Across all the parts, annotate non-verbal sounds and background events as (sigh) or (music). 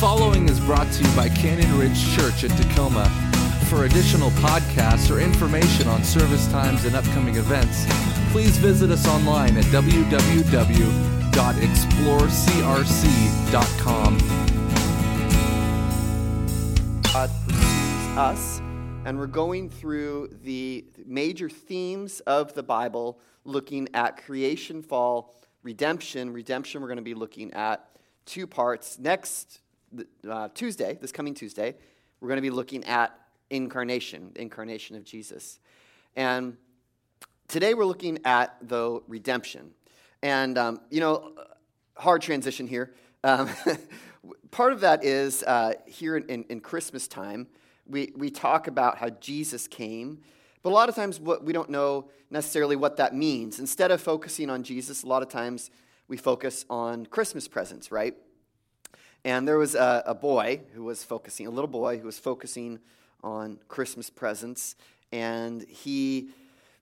following is brought to you by Canyon Ridge Church in Tacoma. For additional podcasts or information on service times and upcoming events, please visit us online at www.explorecrc.com. God pursues us, and we're going through the major themes of the Bible, looking at creation, fall, redemption. Redemption, we're going to be looking at two parts. Next uh, Tuesday, this coming Tuesday, we're going to be looking at incarnation, incarnation of Jesus. And today we're looking at, though, redemption. And, um, you know, hard transition here. Um, (laughs) part of that is uh, here in, in, Christmas time, we, we talk about how Jesus came, but a lot of times what, we don't know necessarily what that means. Instead of focusing on Jesus, a lot of times we focus on Christmas presents, right? And there was a, a boy who was focusing, a little boy who was focusing on Christmas presents, and he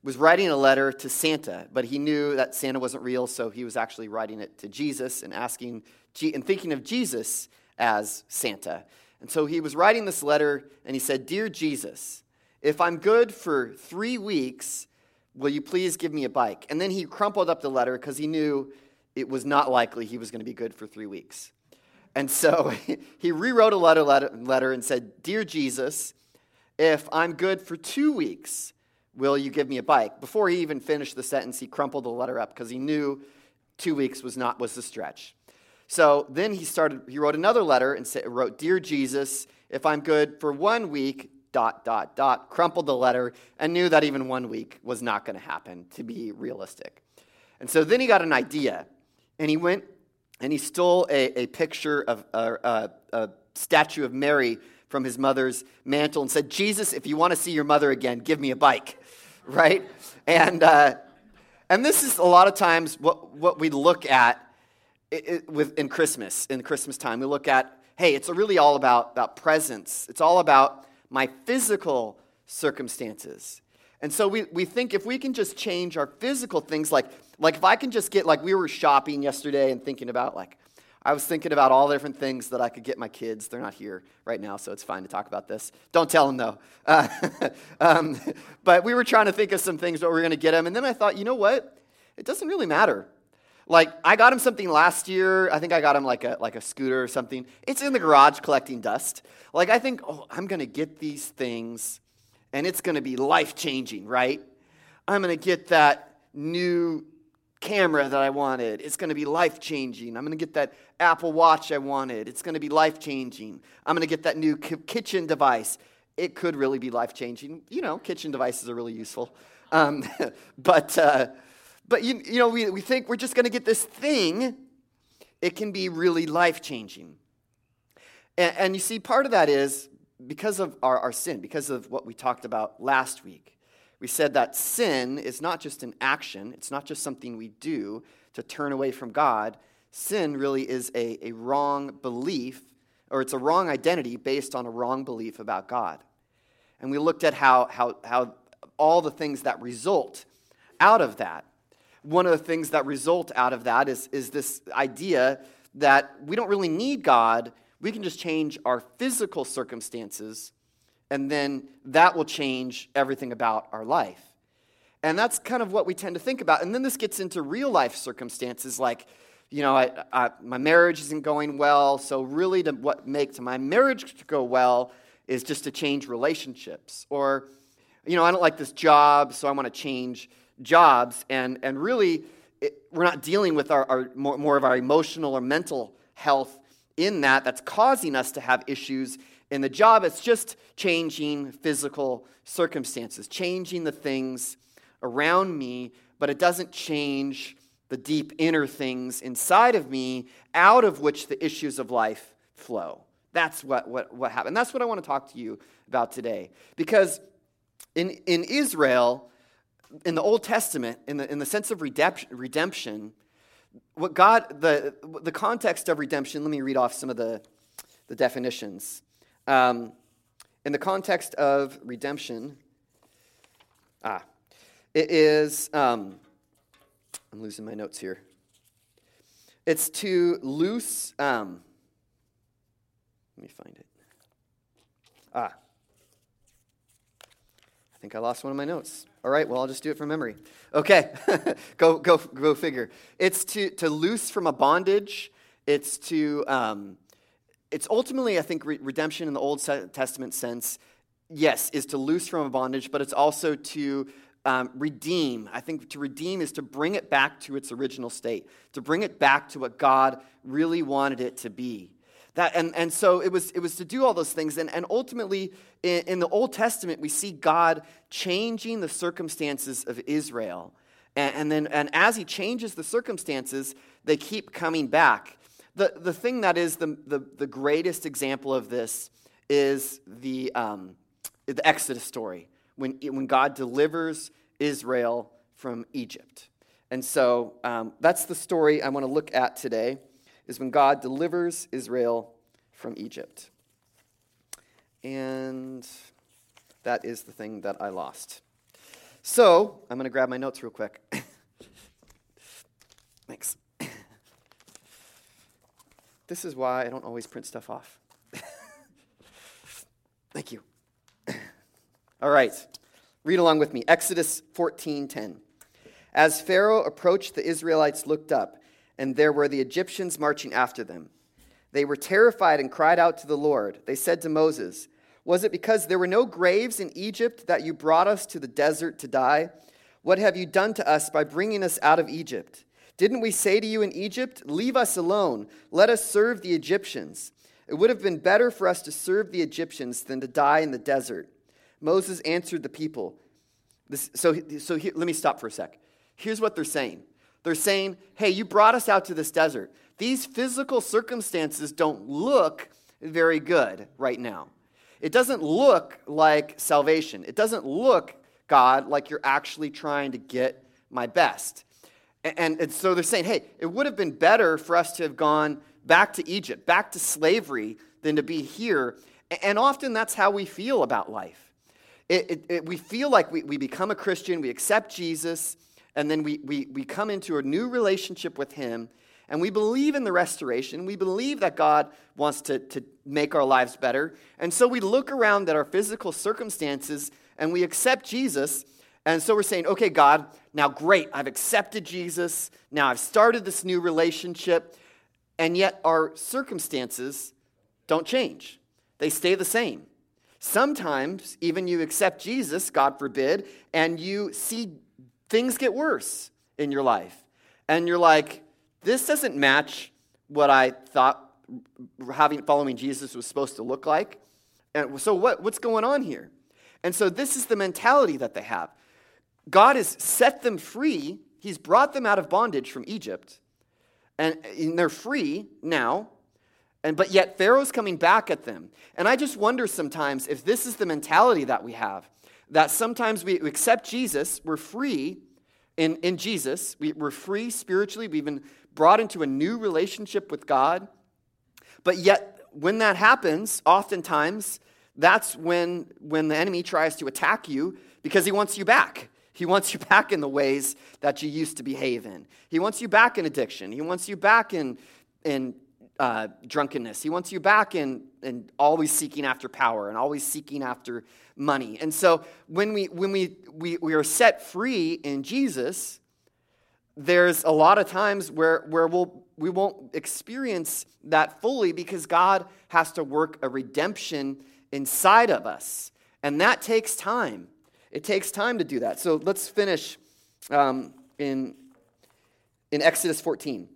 was writing a letter to Santa, but he knew that Santa wasn't real, so he was actually writing it to Jesus and asking and thinking of Jesus as Santa. And so he was writing this letter, and he said, "Dear Jesus, if I'm good for three weeks, will you please give me a bike?" And then he crumpled up the letter because he knew it was not likely he was going to be good for three weeks. And so (laughs) he rewrote a letter, letter, letter and said, Dear Jesus, if I'm good for two weeks, will you give me a bike? Before he even finished the sentence, he crumpled the letter up because he knew two weeks was not was the stretch. So then he started, he wrote another letter and said, wrote, Dear Jesus, if I'm good for one week, dot, dot, dot, crumpled the letter and knew that even one week was not going to happen to be realistic. And so then he got an idea and he went and he stole a, a picture of a, a, a statue of Mary from his mother's mantle and said, Jesus, if you want to see your mother again, give me a bike, (laughs) right? And, uh, and this is a lot of times what, what we look at it, it, with, in Christmas, in Christmas time. We look at, hey, it's really all about, about presents. It's all about my physical circumstances. And so we, we think if we can just change our physical things, like, like if I can just get, like we were shopping yesterday and thinking about, like, I was thinking about all the different things that I could get my kids. They're not here right now, so it's fine to talk about this. Don't tell them, though. (laughs) Uh, (laughs) um, but we were trying to think of some things that we were going to get them. And then I thought, you know what? It doesn't really matter. Like, I got him something last year. I think I got him like a, like a scooter or something. It's in the garage collecting dust. Like, I think, oh, I'm going to get these things and it's going to be life changing, right? I'm going to get that new camera that I wanted. It's going to be life changing. I'm going to get that Apple Watch I wanted. It's going to be life changing. I'm going to get that new kitchen device. It could really be life changing. You know, kitchen devices are really useful. Um, (laughs) but, uh, but you, you know, we, we think we're just going to get this thing. It can be really life changing. And, and you see, part of that is because of our, our sin, because of what we talked about last week, we said that sin is not just an action, it's not just something we do to turn away from God. Sin really is a, a wrong belief, or it's a wrong identity based on a wrong belief about God. And we looked at how, how, how all the things that result out of that. One of the things that result out of that is, is this idea that we don't really need God we can just change our physical circumstances, and then that will change everything about our life. And that's kind of what we tend to think about. And then this gets into real life circumstances like, you know, I, I, my marriage isn't going well, so really to what makes my marriage to go well is just to change relationships. Or, you know, I don't like this job, so I want to change jobs. And, and really, it, we're not dealing with our, our more, more of our emotional or mental health in that that's causing us to have issues in the job. It's just changing physical circumstances, changing the things around me, but it doesn't change the deep inner things inside of me out of which the issues of life flow. That's what, what, what happened. That's what I want to talk to you about today. Because in, in Israel, in the Old Testament, in the, in the sense of redemption, redemption what God, the, the context of redemption, let me read off some of the, the definitions. Um, in the context of redemption, ah, it is, um, I'm losing my notes here. It's to loose, um, Let me find it. Ah. I think I lost one of my notes. All right, well, I'll just do it from memory. Okay, (laughs) go, go, go figure. It's to, to loose from a bondage. It's to, um, it's ultimately, I think, re- redemption in the Old Testament sense, yes, is to loose from a bondage, but it's also to um, redeem. I think to redeem is to bring it back to its original state, to bring it back to what God really wanted it to be. That, and, and so it was, it was to do all those things. And, and ultimately, in, in the Old Testament, we see God changing the circumstances of Israel. And, and, then, and as he changes the circumstances, they keep coming back. The, the thing that is the, the, the greatest example of this is the, um, the Exodus story, when, when God delivers Israel from Egypt. And so um, that's the story I want to look at today is when God delivers Israel from Egypt. And that is the thing that I lost. So I'm going to grab my notes real quick. (laughs) Thanks. This is why I don't always print stuff off. (laughs) Thank you. (clears throat) All right. Read along with me. Exodus 14:10. As Pharaoh approached, the Israelites looked up and there were the Egyptians marching after them. They were terrified and cried out to the Lord. They said to Moses, Was it because there were no graves in Egypt that you brought us to the desert to die? What have you done to us by bringing us out of Egypt? Didn't we say to you in Egypt, Leave us alone, let us serve the Egyptians? It would have been better for us to serve the Egyptians than to die in the desert. Moses answered the people. This, so so let me stop for a sec. Here's what they're saying they're saying, hey, you brought us out to this desert. These physical circumstances don't look very good right now. It doesn't look like salvation. It doesn't look, God, like you're actually trying to get my best. And, and, so they're saying, hey, it would have been better for us to have gone back to Egypt, back to slavery, than to be here. And often that's how we feel about life. It, it, it, we feel like we, we become a Christian, we accept Jesus, and then we, we, we come into a new relationship with Him, and we believe in the restoration. We believe that God wants to, to make our lives better. And so we look around at our physical circumstances and we accept Jesus. And so we're saying, okay, God, now great, I've accepted Jesus. Now I've started this new relationship. And yet our circumstances don't change, they stay the same. Sometimes, even you accept Jesus, God forbid, and you see things get worse in your life. And you're like, this doesn't match what I thought having following Jesus was supposed to look like. And so what, what's going on here? And so this is the mentality that they have. God has set them free. He's brought them out of bondage from Egypt. And, they're free now. And but yet Pharaoh's coming back at them. And I just wonder sometimes if this is the mentality that we have that sometimes we accept Jesus, we're free in, in Jesus, we, we're free spiritually, we've been brought into a new relationship with God. But yet, when that happens, oftentimes, that's when, when the enemy tries to attack you because he wants you back. He wants you back in the ways that you used to behave in. He wants you back in addiction. He wants you back in, in uh, drunkenness. He wants you back in, in always seeking after power and always seeking after money. And so when we, when we, we, we are set free in Jesus, there's a lot of times where, where we'll, we won't experience that fully because God has to work a redemption inside of us. And that takes time. It takes time to do that. So let's finish um, in, in Exodus 14.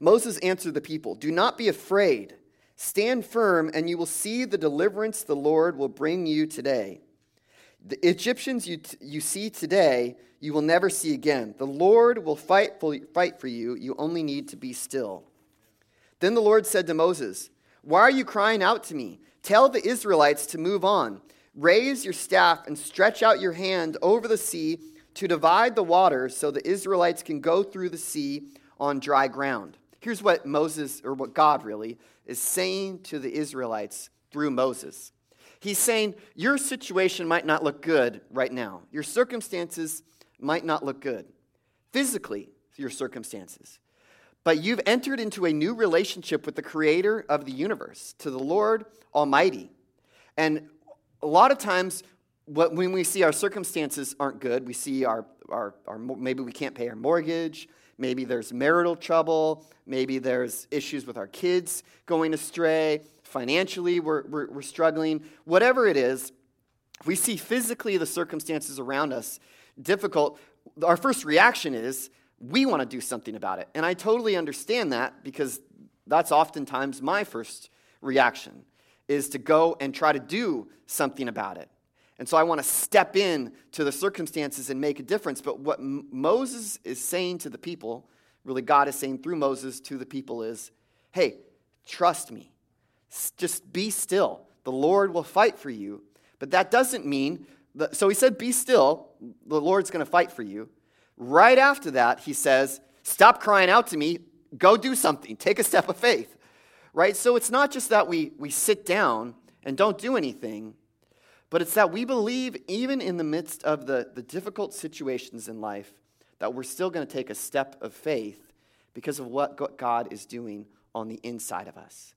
Moses answered the people Do not be afraid. Stand firm, and you will see the deliverance the Lord will bring you today. The Egyptians you, t- you see today, you will never see again. The Lord will fight for, fight for you. You only need to be still. Then the Lord said to Moses, Why are you crying out to me? Tell the Israelites to move on. Raise your staff and stretch out your hand over the sea to divide the waters so the Israelites can go through the sea on dry ground. Here's what Moses, or what God really, is saying to the Israelites through Moses. He's saying, Your situation might not look good right now. Your circumstances might not look good. Physically, your circumstances. but you've entered into a new relationship with the creator of the universe, to the Lord Almighty. And a lot of times, when we see our circumstances aren't good, we see our, our, our, maybe we can't pay our mortgage, maybe there's marital trouble, maybe there's issues with our kids going astray, financially we're, we're, we're struggling, whatever it is, we see physically the circumstances around us difficult, our first reaction is we want to do something about it. And I totally understand that because that's oftentimes my first reaction is to go and try to do something about it. And so I want to step in to the circumstances and make a difference. But what M- Moses is saying to the people, really God is saying through Moses to the people is, hey, trust me. S- just be still. The Lord will fight for you. But that doesn't mean, that, so he said, be still. The Lord's going to fight for you. Right after that, he says, stop crying out to me. Go do something. Take a step of faith. Right? So it's not just that we, we sit down and don't do anything but it's that we believe, even in the midst of the, the difficult situations in life, that we're still going to take a step of faith because of what God is doing on the inside of us.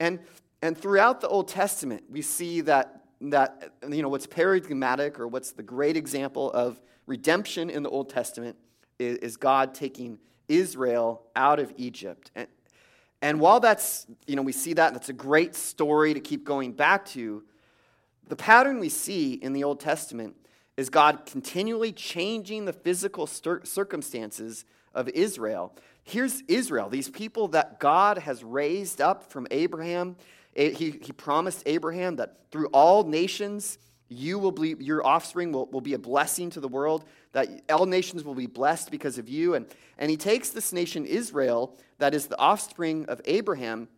And, and throughout the Old Testament, we see that, that, you know, what's paradigmatic or what's the great example of redemption in the Old Testament is, is God taking Israel out of Egypt. And, and while that's, you know, we see that, and that's a great story to keep going back to, the pattern we see in the Old Testament is God continually changing the physical circumstances of Israel. Here's Israel, these people that God has raised up from Abraham. He, he promised Abraham that through all nations, you will be, your offspring will, will be a blessing to the world, that all nations will be blessed because of you. And, and he takes this nation, Israel, that is the offspring of Abraham,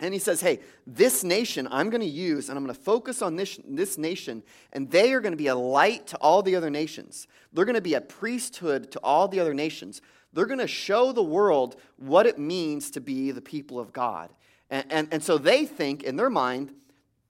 and he says, Hey, this nation I'm going to use, and I'm going to focus on this, this nation, and they are going to be a light to all the other nations. They're going to be a priesthood to all the other nations. They're going to show the world what it means to be the people of God. And, and, and so they think in their mind,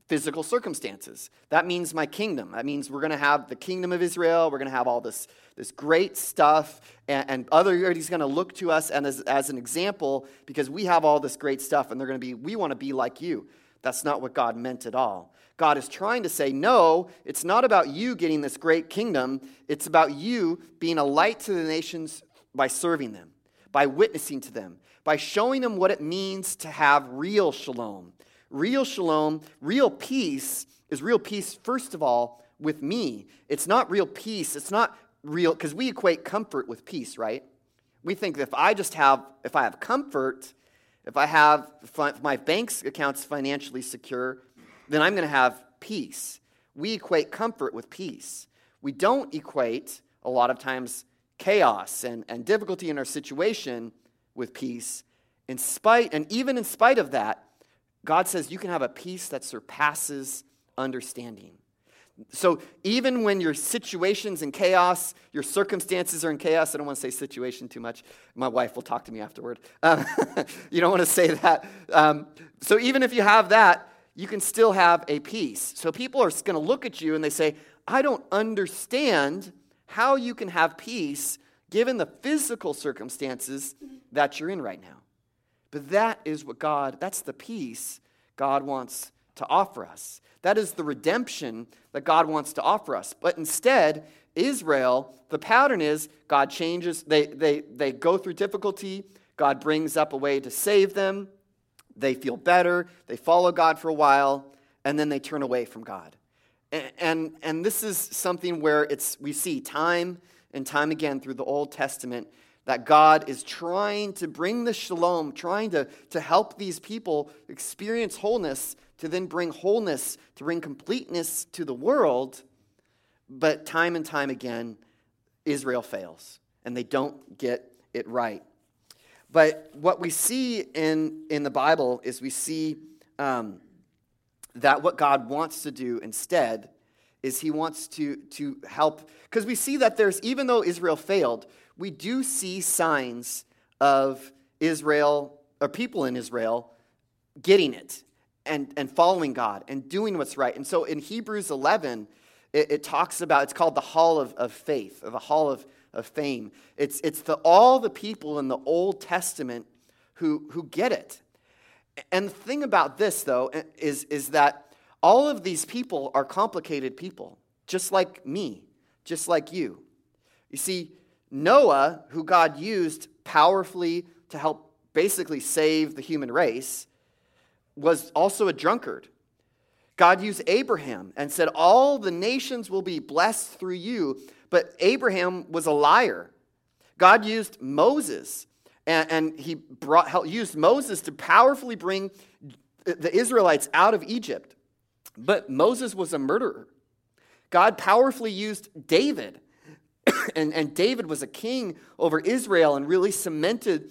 physical circumstances. That means my kingdom. That means we're going to have the kingdom of Israel. We're going to have all this, this great stuff. And, and everybody's going to look to us and as, as an example because we have all this great stuff and they're going to be, we want to be like you. That's not what God meant at all. God is trying to say, no, it's not about you getting this great kingdom. It's about you being a light to the nations by serving them, by witnessing to them, by showing them what it means to have real shalom Real shalom, real peace is real peace, first of all, with me. It's not real peace. It's not real, because we equate comfort with peace, right? We think if I just have, if I have comfort, if I have, if my bank's account's financially secure, then I'm going to have peace. We equate comfort with peace. We don't equate, a lot of times, chaos and, and difficulty in our situation with peace. In spite, and even in spite of that, God says you can have a peace that surpasses understanding. So even when your situation's in chaos, your circumstances are in chaos, I don't want to say situation too much. My wife will talk to me afterward. Um, (laughs) you don't want to say that. Um, so even if you have that, you can still have a peace. So people are going to look at you and they say, I don't understand how you can have peace given the physical circumstances that you're in right now. But that is what God, that's the peace God wants to offer us. That is the redemption that God wants to offer us. But instead, Israel, the pattern is God changes, they, they, they go through difficulty, God brings up a way to save them, they feel better, they follow God for a while, and then they turn away from God. And, and, and this is something where it's, we see time and time again through the Old Testament that God is trying to bring the shalom, trying to, to help these people experience wholeness, to then bring wholeness, to bring completeness to the world. But time and time again, Israel fails, and they don't get it right. But what we see in, in the Bible is we see um, that what God wants to do instead is he wants to, to help, because we see that there's, even though Israel failed, we do see signs of Israel, or people in Israel, getting it and, and following God and doing what's right. And so in Hebrews 11, it, it talks about, it's called the Hall of, of Faith, or the Hall of, of Fame. It's, it's the, all the people in the Old Testament who, who get it. And the thing about this, though, is, is that all of these people are complicated people, just like me, just like you. You see, Noah, who God used powerfully to help basically save the human race, was also a drunkard. God used Abraham and said, All the nations will be blessed through you. But Abraham was a liar. God used Moses, and, and he brought, used Moses to powerfully bring the Israelites out of Egypt. But Moses was a murderer. God powerfully used David, (coughs) and, and David was a king over Israel and really cemented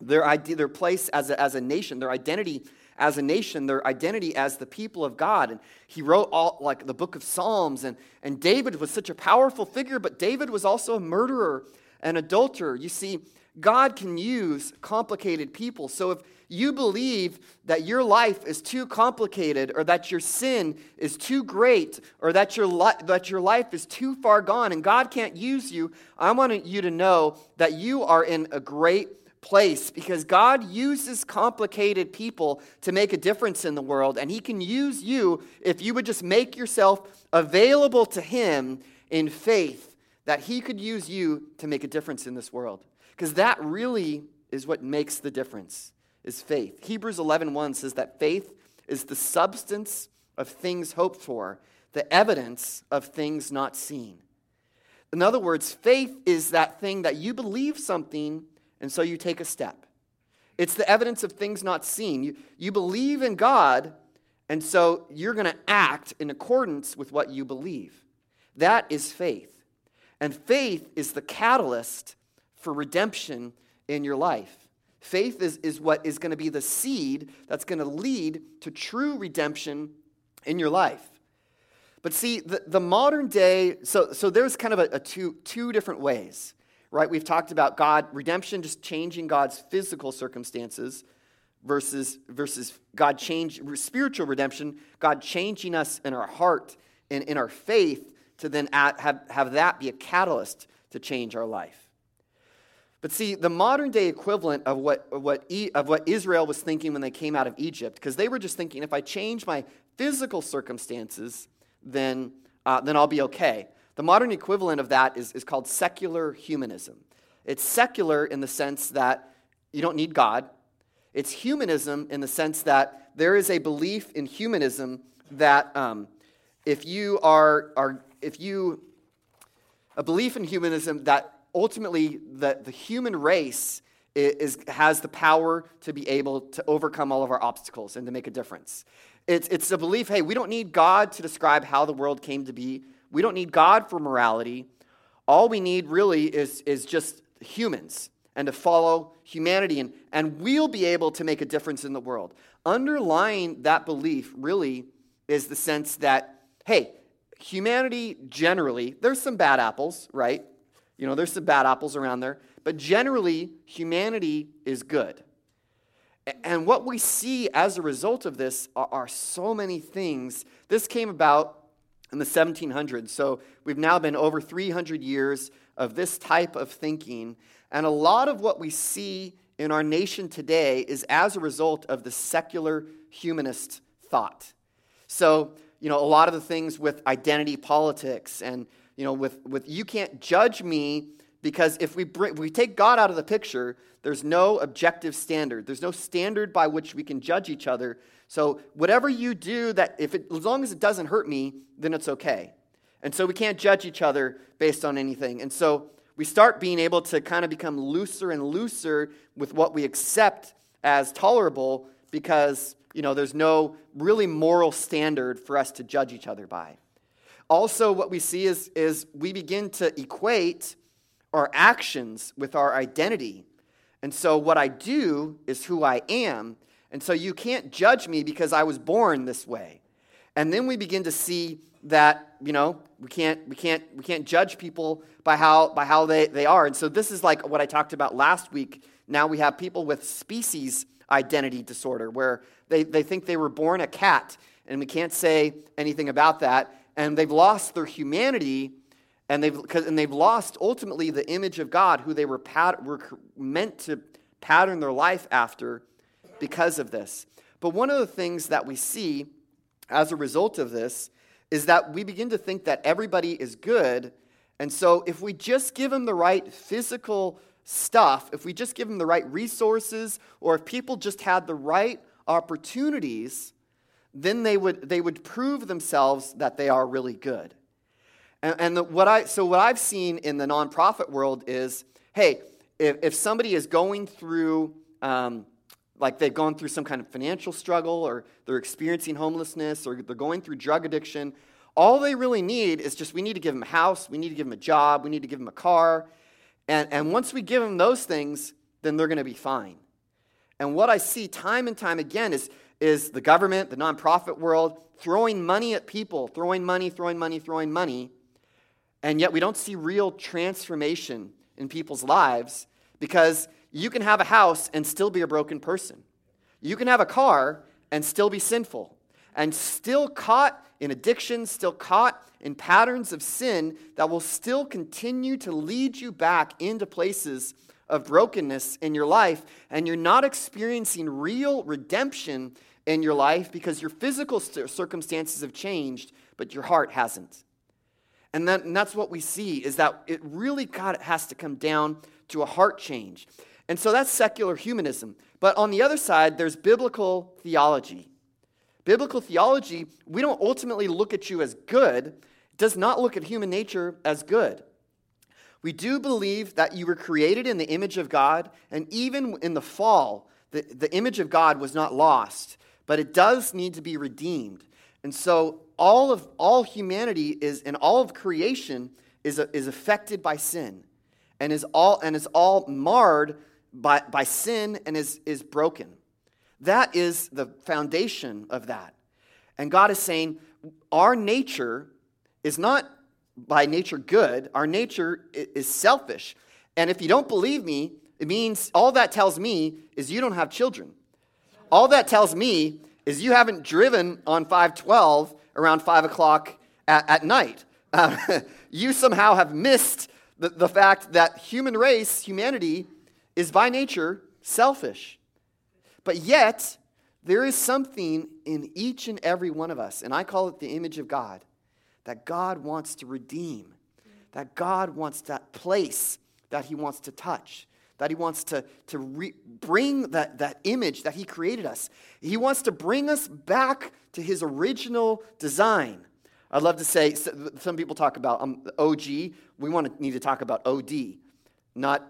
their, idea, their place as a, as a nation, their identity as a nation, their identity as the people of God. And he wrote all like the book of Psalms. And, and David was such a powerful figure, but David was also a murderer and adulterer. You see, God can use complicated people. So if you believe that your life is too complicated or that your sin is too great or that your, li- that your life is too far gone and God can't use you, I want you to know that you are in a great place because God uses complicated people to make a difference in the world, and He can use you if you would just make yourself available to Him in faith that He could use you to make a difference in this world. Because that really is what makes the difference is faith. Hebrews 11:1 says that faith is the substance of things hoped for, the evidence of things not seen. In other words, faith is that thing that you believe something and so you take a step. It's the evidence of things not seen. You, you believe in God, and so you're going to act in accordance with what you believe. That is faith. And faith is the catalyst for redemption in your life. Faith is, is what is going to be the seed that's going to lead to true redemption in your life. But see, the, the modern day, so, so there's kind of a, a two, two different ways right? We've talked about God, redemption, just changing God's physical circumstances versus, versus God change, spiritual redemption, God changing us in our heart and in our faith to then add, have, have that be a catalyst to change our life. But see, the modern day equivalent of what, what, of what Israel was thinking when they came out of Egypt, because they were just thinking if I change my physical circumstances, then, uh, then I'll be okay. The modern equivalent of that is, is called secular humanism. It's secular in the sense that you don't need God. It's humanism in the sense that there is a belief in humanism that um, if you are, are, if you, a belief in humanism that ultimately the, the human race is, has the power to be able to overcome all of our obstacles and to make a difference. It's, it's a belief hey, we don't need God to describe how the world came to be. We don't need God for morality. All we need really is, is just humans and to follow humanity, and, and we'll be able to make a difference in the world. Underlying that belief really is the sense that, hey, humanity generally, there's some bad apples, right? You know, there's some bad apples around there, but generally, humanity is good. And what we see as a result of this are, are so many things. This came about in the 1700s. So we've now been over 300 years of this type of thinking. And a lot of what we see in our nation today is as a result of the secular humanist thought. So, you know, a lot of the things with identity politics and, you know, with, with you can't judge me because if we, bring, we take God out of the picture, there's no objective standard. There's no standard by which we can judge each other. So whatever you do, that if it, as long as it doesn't hurt me, then it's okay. And so we can't judge each other based on anything. And so we start being able to kind of become looser and looser with what we accept as tolerable because you know there's no really moral standard for us to judge each other by. Also, what we see is, is we begin to equate our actions with our identity. And so what I do is who I am. And so you can't judge me because I was born this way. And then we begin to see that, you know, we can't, we can't, we can't judge people by how, by how they, they are. And so this is like what I talked about last week. Now we have people with species identity disorder where they, they think they were born a cat and we can't say anything about that. And they've lost their humanity and they've, and they've lost ultimately the image of God who they were, pat, were meant to pattern their life after because of this. But one of the things that we see as a result of this is that we begin to think that everybody is good. And so if we just give them the right physical stuff, if we just give them the right resources, or if people just had the right opportunities, then they would, they would prove themselves that they are really good. And, and the, what I, so, what I've seen in the nonprofit world is hey, if, if somebody is going through, um, like they've gone through some kind of financial struggle, or they're experiencing homelessness, or they're going through drug addiction, all they really need is just we need to give them a house, we need to give them a job, we need to give them a car. And, and once we give them those things, then they're going to be fine. And what I see time and time again is, is the government, the nonprofit world, throwing money at people, throwing money, throwing money, throwing money. And yet we don't see real transformation in people's lives because you can have a house and still be a broken person. You can have a car and still be sinful and still caught in addiction, still caught in patterns of sin that will still continue to lead you back into places of brokenness in your life, and you're not experiencing real redemption in your life because your physical circumstances have changed, but your heart hasn't. And, that, and that's what we see is that it really God has to come down to a heart change. And so that's secular humanism. But on the other side, there's biblical theology. Biblical theology, we don't ultimately look at you as good, does not look at human nature as good. We do believe that you were created in the image of God, and even in the fall, the, the image of God was not lost, but it does need to be redeemed. And so all of all humanity is and all of creation is, is affected by sin and is all and is all marred by, by sin and is, is broken. That is the foundation of that. And God is saying, our nature is not by nature good, our nature is selfish. And if you don't believe me, it means all that tells me is you don't have children. All that tells me is you haven't driven on 512 around 5 o'clock at, at night. Uh, (laughs) you somehow have missed the, the fact that human race, humanity, is by nature selfish. But yet, there is something in each and every one of us, and I call it the image of God, that God wants to redeem, that God wants that place that He wants to touch, that He wants to, to re- bring that, that image that He created us. He wants to bring us back to His original design. I'd love to say, some people talk about um, OG. We want to need to talk about OD, not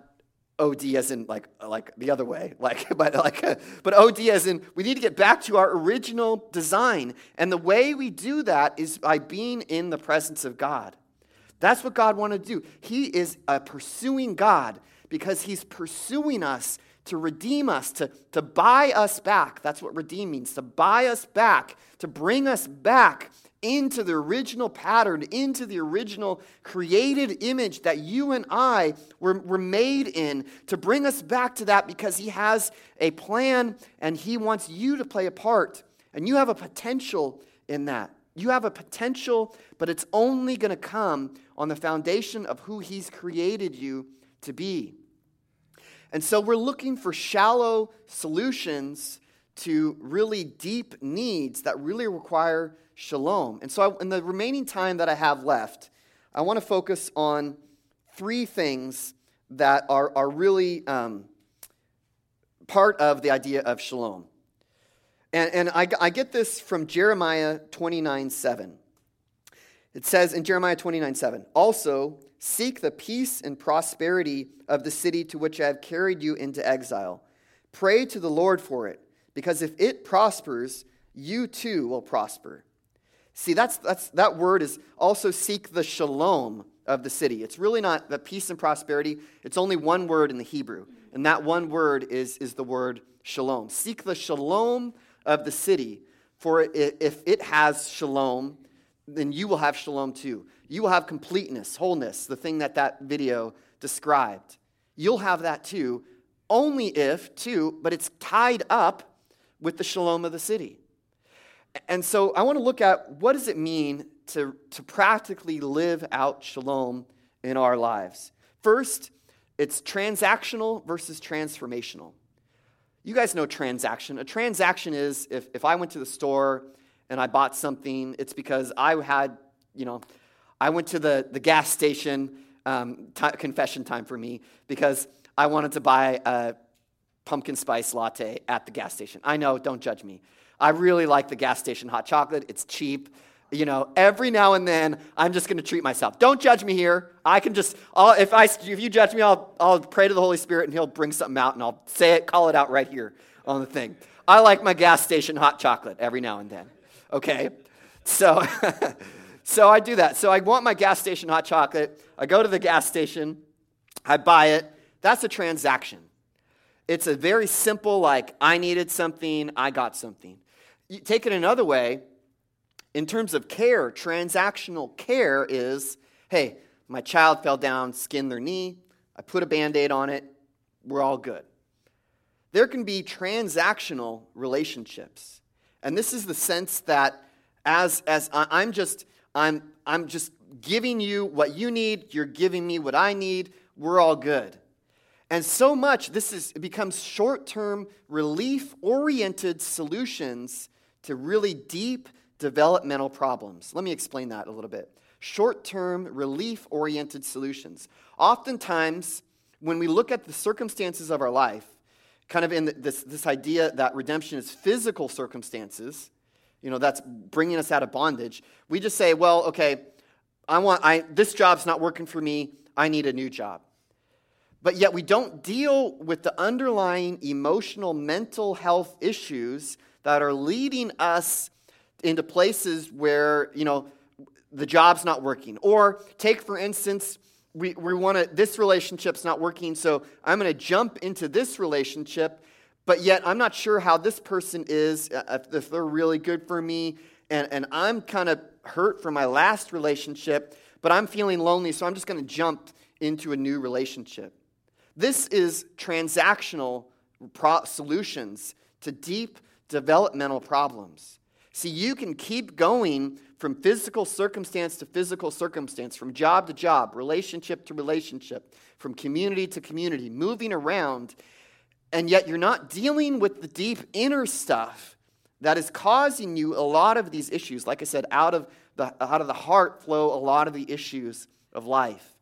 OD as in like like the other way, (laughs) like but like (laughs) but OD as in we need to get back to our original design, and the way we do that is by being in the presence of God. That's what God wanted to do. He is a pursuing God because He's pursuing us to redeem us, to, to buy us back. That's what redeem means to buy us back, to bring us back into the original pattern, into the original created image that you and I were, were made in, to bring us back to that because He has a plan and He wants you to play a part. And you have a potential in that. You have a potential, but it's only going to come on the foundation of who He's created you to be. And so we're looking for shallow solutions to really deep needs that really require shalom. And so, I, in the remaining time that I have left, I want to focus on three things that are, are really um, part of the idea of shalom. And, and I, I get this from Jeremiah 29 7. It says in Jeremiah 29 7, also seek the peace and prosperity of the city to which I have carried you into exile. Pray to the Lord for it, because if it prospers, you too will prosper. See, that's, that's, that word is also seek the shalom of the city. It's really not the peace and prosperity, it's only one word in the Hebrew. And that one word is, is the word shalom. Seek the shalom of the city, for if it has shalom, then you will have shalom too. You will have completeness, wholeness, the thing that that video described. You'll have that too, only if, too, but it's tied up with the shalom of the city. And so I want to look at what does it mean to, to practically live out shalom in our lives. First, it's transactional versus transformational. You guys know transaction. A transaction is if, if I went to the store and I bought something, it's because I had, you know, I went to the, the gas station, um, t- confession time for me, because I wanted to buy a pumpkin spice latte at the gas station. I know, don't judge me. I really like the gas station hot chocolate. It's cheap. You know, every now and then, I'm just going to treat myself. Don't judge me here. I can just, I'll, if, I, if you judge me, I'll, I'll pray to the Holy Spirit and He'll bring something out and I'll say it, call it out right here on the thing. I like my gas station hot chocolate every now and then. Okay? So, (laughs) so I do that. So I want my gas station hot chocolate. I go to the gas station, I buy it. That's a transaction. It's a very simple, like, I needed something, I got something. You take it another way, in terms of care, transactional care is hey, my child fell down, skinned their knee, I put a band aid on it, we're all good. There can be transactional relationships. And this is the sense that as, as I'm just I'm, I'm just giving you what you need, you're giving me what I need, we're all good. And so much this is it becomes short-term relief oriented solutions to really deep developmental problems. Let me explain that a little bit. Short term, relief oriented solutions. Oftentimes, when we look at the circumstances of our life, kind of in this, this idea that redemption is physical circumstances, you know, that's bringing us out of bondage, we just say, well, okay, I want, I, this job's not working for me, I need a new job. But yet we don't deal with the underlying emotional, mental health issues that are leading us into places where, you know, the job's not working. Or take, for instance, we, we want to, this relationship's not working, so I'm going to jump into this relationship, but yet I'm not sure how this person is, uh, if, they're really good for me, and, and I'm kind of hurt from my last relationship, but I'm feeling lonely, so I'm just going to jump into a new relationship. This is transactional pro- solutions to deep developmental problems. See, you can keep going from physical circumstance to physical circumstance, from job to job, relationship to relationship, from community to community, moving around, and yet you're not dealing with the deep inner stuff that is causing you a lot of these issues. Like I said, out of the, out of the heart flow a lot of the issues of life.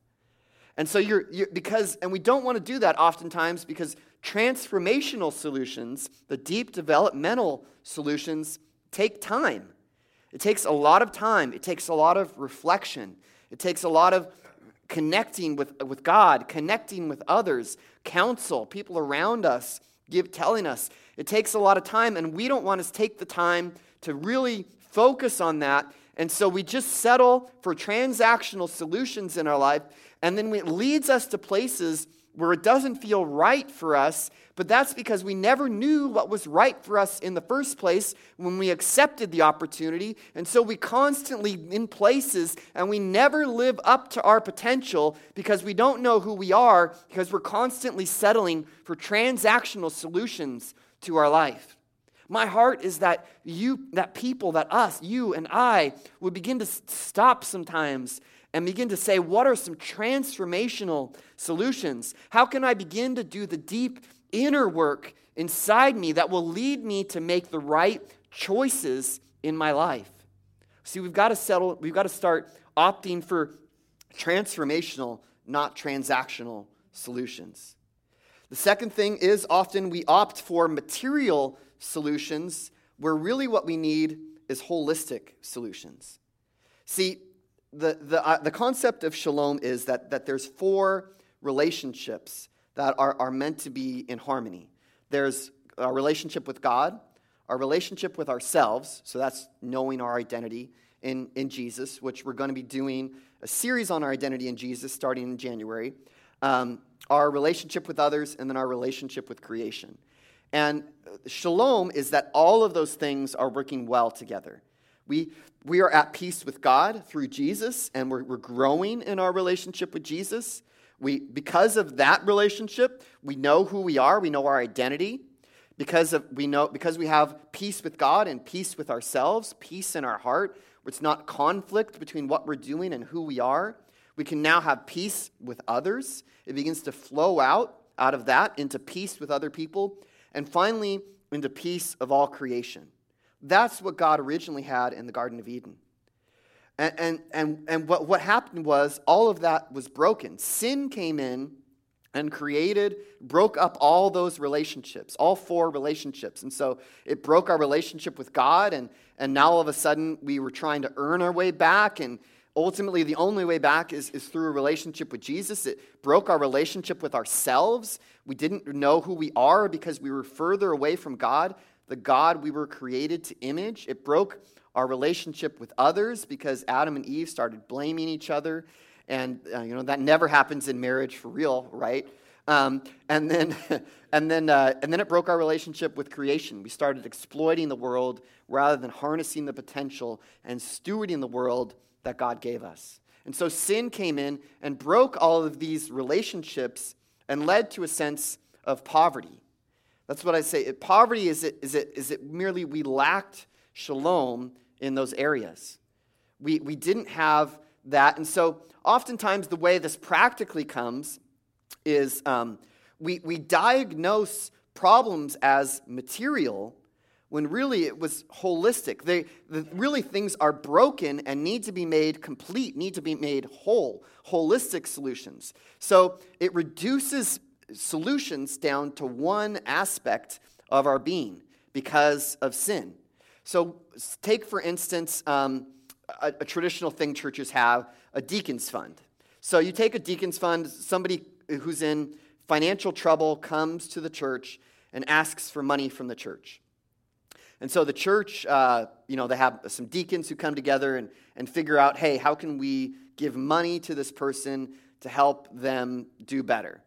And so you're, you're because, and we don't want to do that oftentimes because transformational solutions, the deep developmental solutions, take time. It takes a lot of time. It takes a lot of reflection. It takes a lot of connecting with, with God, connecting with others, counsel, people around us, give telling us. It takes a lot of time, and we don't want to take the time to really focus on that. And so we just settle for transactional solutions in our life, and then it leads us to places where it doesn't feel right for us, but that's because we never knew what was right for us in the first place when we accepted the opportunity. And so we constantly in places and we never live up to our potential because we don't know who we are because we're constantly settling for transactional solutions to our life. My heart is that you, that people, that us, you and I, would begin to stop sometimes and begin to say, what are some transformational solutions? How can I begin to do the deep inner work inside me that will lead me to make the right choices in my life? See, we've got to settle, we've got to start opting for transformational, not transactional solutions. The second thing is often we opt for material solutions where really what we need is holistic solutions. See, the, the, uh, the concept of shalom is that, that there's four relationships that are, are meant to be in harmony. There's our relationship with God, our relationship with ourselves, so that's knowing our identity in, in Jesus, which we're going to be doing a series on our identity in Jesus starting in January, um, our relationship with others, and then our relationship with creation. And shalom is that all of those things are working well together. We, we are at peace with God through Jesus, and we're, we're growing in our relationship with Jesus. We, because of that relationship, we know who we are, we know our identity. Because, of, we know, because we have peace with God and peace with ourselves, peace in our heart, it's not conflict between what we're doing and who we are, we can now have peace with others. It begins to flow out out of that into peace with other people. and finally into peace of all creation. That's what God originally had in the Garden of Eden. And, and, and, and what, what happened was all of that was broken. Sin came in and created, broke up all those relationships, all four relationships. And so it broke our relationship with God, and, and now all of a sudden we were trying to earn our way back. And ultimately, the only way back is, is through a relationship with Jesus. It broke our relationship with ourselves. We didn't know who we are because we were further away from God, the God we were created to image. It broke our relationship with others because Adam and Eve started blaming each other and uh, you know that never happens in marriage for real, right? Um, and then, (laughs) and then, uh, and then it broke our relationship with creation. We started exploiting the world rather than harnessing the potential and stewarding the world that God gave us. And so sin came in and broke all of these relationships and led to a sense of poverty. That's what I say. Poverty is it, is it, is it merely we lacked shalom in those areas. We, we didn't have that. And so oftentimes the way this practically comes is um, we, we diagnose problems as material when really it was holistic. They, the, really, things are broken and need to be made complete, need to be made whole, holistic solutions. So it reduces solutions down to one aspect of our being because of sin. So, take for instance, um, a, a traditional thing churches have a deacons fund. So you take a deacons fund, somebody who's in financial trouble comes to the church and asks for money from the church. And so the church, uh, you know, they have some deacons who come together and, and figure out, hey, how can we give money to this person to help them do better?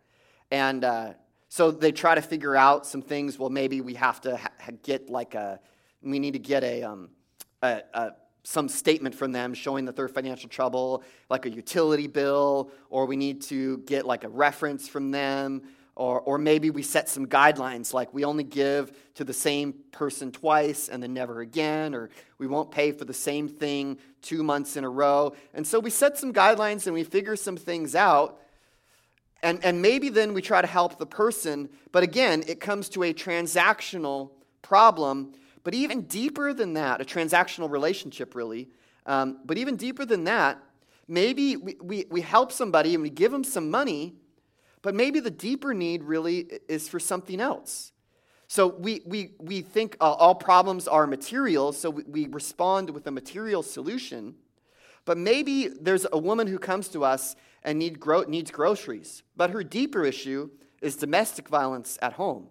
And uh, so they try to figure out some things. Well, maybe we have to ha- get like a, we need to get a, um, a, a some statement from them showing that they're financial trouble, like a utility bill, or we need to get like a reference from them, or, or maybe we set some guidelines like we only give to the same person twice and then never again, or we won't pay for the same thing two months in a row. And so we set some guidelines and we figure some things out. And, and maybe then we try to help the person, but again, it comes to a transactional problem but even deeper than that, a transactional relationship, really, um, but even deeper than that, maybe we, we, we help somebody and we give them some money, but maybe the deeper need really is for something else. So we, we, we think uh, all problems are material, so we, we respond with a material solution. But maybe there's a woman who comes to us and need gro- needs groceries, but her deeper issue is domestic violence at home.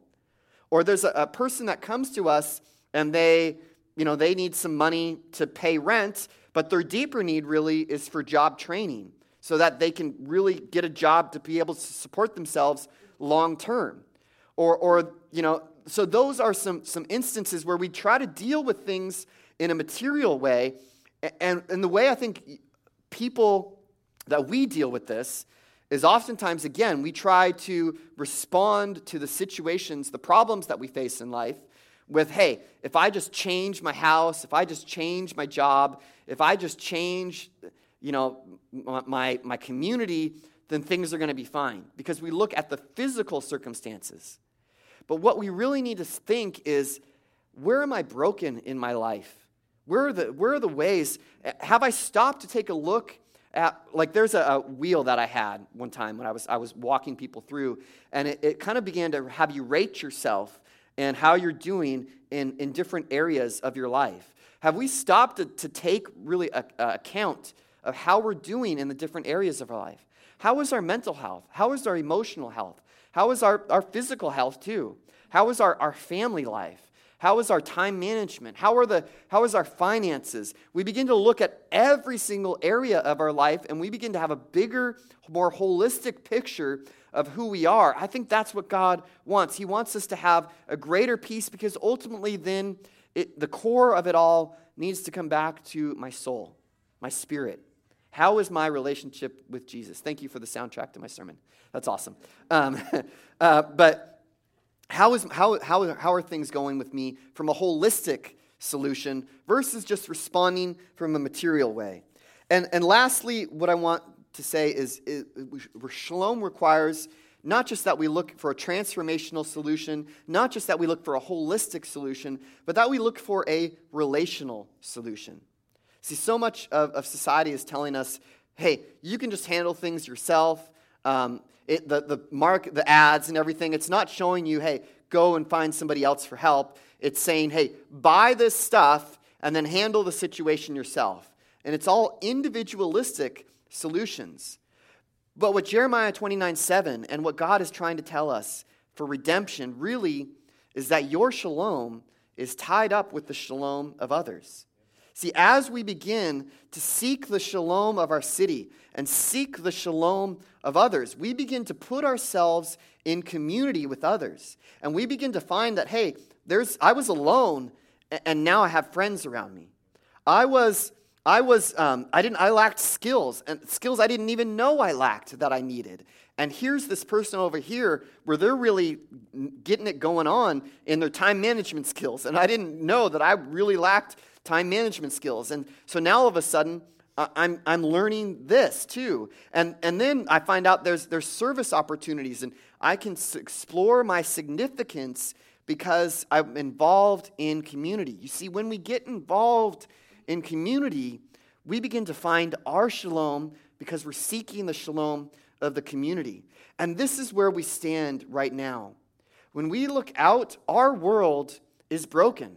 Or there's a, a person that comes to us and they, you know, they need some money to pay rent, but their deeper need really is for job training so that they can really get a job to be able to support themselves long term. Or, or, you know, so those are some, some instances where we try to deal with things in a material way. And, and the way I think people that we deal with this is oftentimes, again, we try to respond to the situations, the problems that we face in life with, hey, if I just change my house, if I just change my job, if I just change, you know, my, my community, then things are going to be fine. Because we look at the physical circumstances. But what we really need to think is, where am I broken in my life? Where are the, where are the ways? Have I stopped to take a look at, like, there's a, a wheel that I had one time when I was, I was walking people through, and it, it kind of began to have you rate yourself and how you're doing in, in different areas of your life? Have we stopped to, to take really a, a account of how we're doing in the different areas of our life? How is our mental health? How is our emotional health? How is our, our physical health, too? How is our, our family life? How is our time management? How, are the, how is our finances? We begin to look at every single area of our life and we begin to have a bigger, more holistic picture of who we are. I think that's what God wants. He wants us to have a greater peace because ultimately, then, it, the core of it all needs to come back to my soul, my spirit. How is my relationship with Jesus? Thank you for the soundtrack to my sermon. That's awesome. Um, (laughs) uh, but how, is, how, how, how are things going with me from a holistic solution versus just responding from a material way? And, and lastly, what I want to say is, is shalom requires not just that we look for a transformational solution, not just that we look for a holistic solution, but that we look for a relational solution. See, so much of, of society is telling us, hey, you can just handle things yourself. Um, it, the, the mark, the ads and everything, it's not showing you, hey, go and find somebody else for help. It's saying, hey, buy this stuff and then handle the situation yourself. And it's all individualistic solutions. But what Jeremiah 29 7 and what God is trying to tell us for redemption really is that your shalom is tied up with the shalom of others. See, as we begin to seek the shalom of our city and seek the shalom of others, we begin to put ourselves in community with others. And we begin to find that, hey, there's, I was alone and now I have friends around me. I was, I was, um, I didn't, I lacked skills and skills I didn't even know I lacked that I needed. And here's this person over here where they're really getting it going on in their time management skills. And I didn't know that I really lacked time management skills. And so now all of a sudden, I'm, I'm learning this too. And, and then I find out there's, there's service opportunities, and I can explore my significance because I'm involved in community. You see, when we get involved in community, we begin to find our shalom because we're seeking the shalom of the community. And this is where we stand right now. When we look out, our world is broken.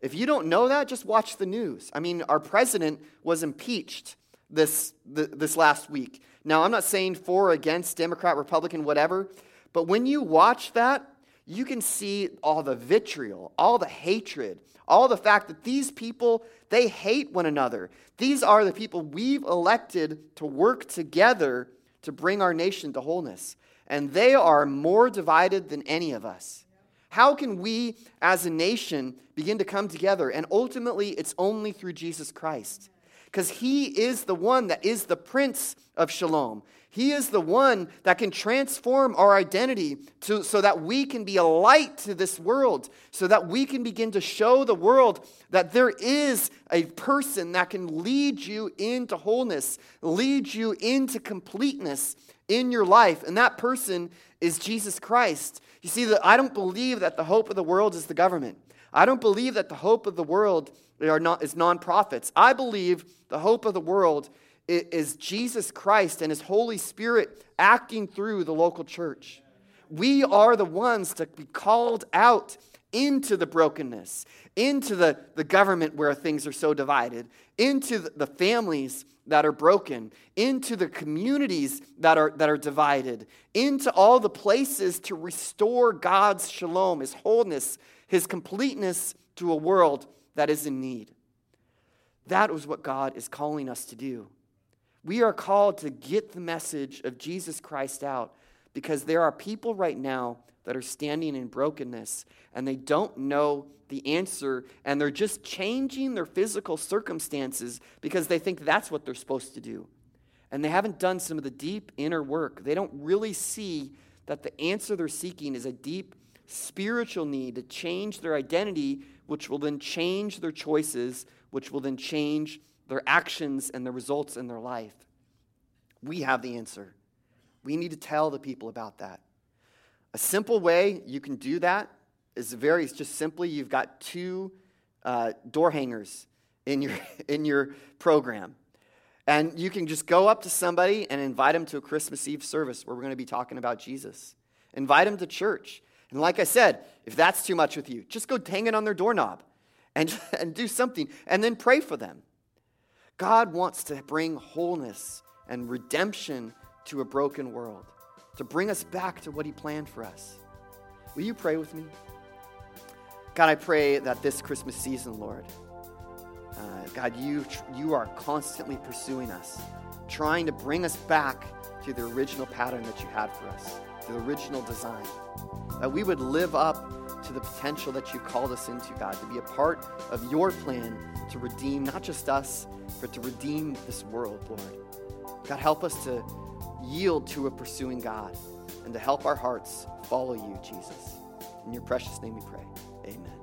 If you don't know that, just watch the news. I mean, our president was impeached this, this last week. Now, I'm not saying for or against, Democrat, Republican, whatever, but when you watch that, you can see all the vitriol, all the hatred, all the fact that these people, they hate one another. These are the people we've elected to work together to bring our nation to wholeness. And they are more divided than any of us. How can we as a nation begin to come together? And ultimately, it's only through Jesus Christ. Because he is the one that is the Prince of Shalom. He is the one that can transform our identity to, so that we can be a light to this world, so that we can begin to show the world that there is a person that can lead you into wholeness, lead you into completeness in your life. And that person is Jesus Christ. You see, that I don't believe that the hope of the world is the government. I don't believe that the hope of the world are not, is nonprofits. I believe the hope of the world is Jesus Christ and His Holy Spirit acting through the local church. We are the ones to be called out into the brokenness, into the, the government where things are so divided, into the, families that are broken, into the communities that are, that are divided, into all the places to restore God's shalom, His wholeness, His completeness to a world that is in need. That is what God is calling us to do. We are called to get the message of Jesus Christ out because there are people right now that are standing in brokenness and they don't know the answer and they're just changing their physical circumstances because they think that's what they're supposed to do. And they haven't done some of the deep inner work. They don't really see that the answer they're seeking is a deep spiritual need to change their identity, which will then change their choices, which will then change their actions and the results in their life. We have the answer. We need to tell the people about that. A simple way you can do that is very just simply you've got two uh, door hangers in your (laughs) in your program. And you can just go up to somebody and invite them to a Christmas Eve service where we're going to be talking about Jesus. Invite them to church. And like I said, if that's too much with you, just go hang it on their doorknob and, (laughs) and do something and then pray for them. God wants to bring wholeness and redemption to a broken world, to bring us back to what He planned for us. Will you pray with me? God, I pray that this Christmas season, Lord, uh, God, you, you are constantly pursuing us, trying to bring us back to the original pattern that you had for us, to the original design. That we would live up to the potential that you called us into, God, to be a part of your plan to redeem not just us, but to redeem this world, Lord. God, help us to yield to a pursuing God and to help our hearts follow you, Jesus. In your precious name we pray. Amen.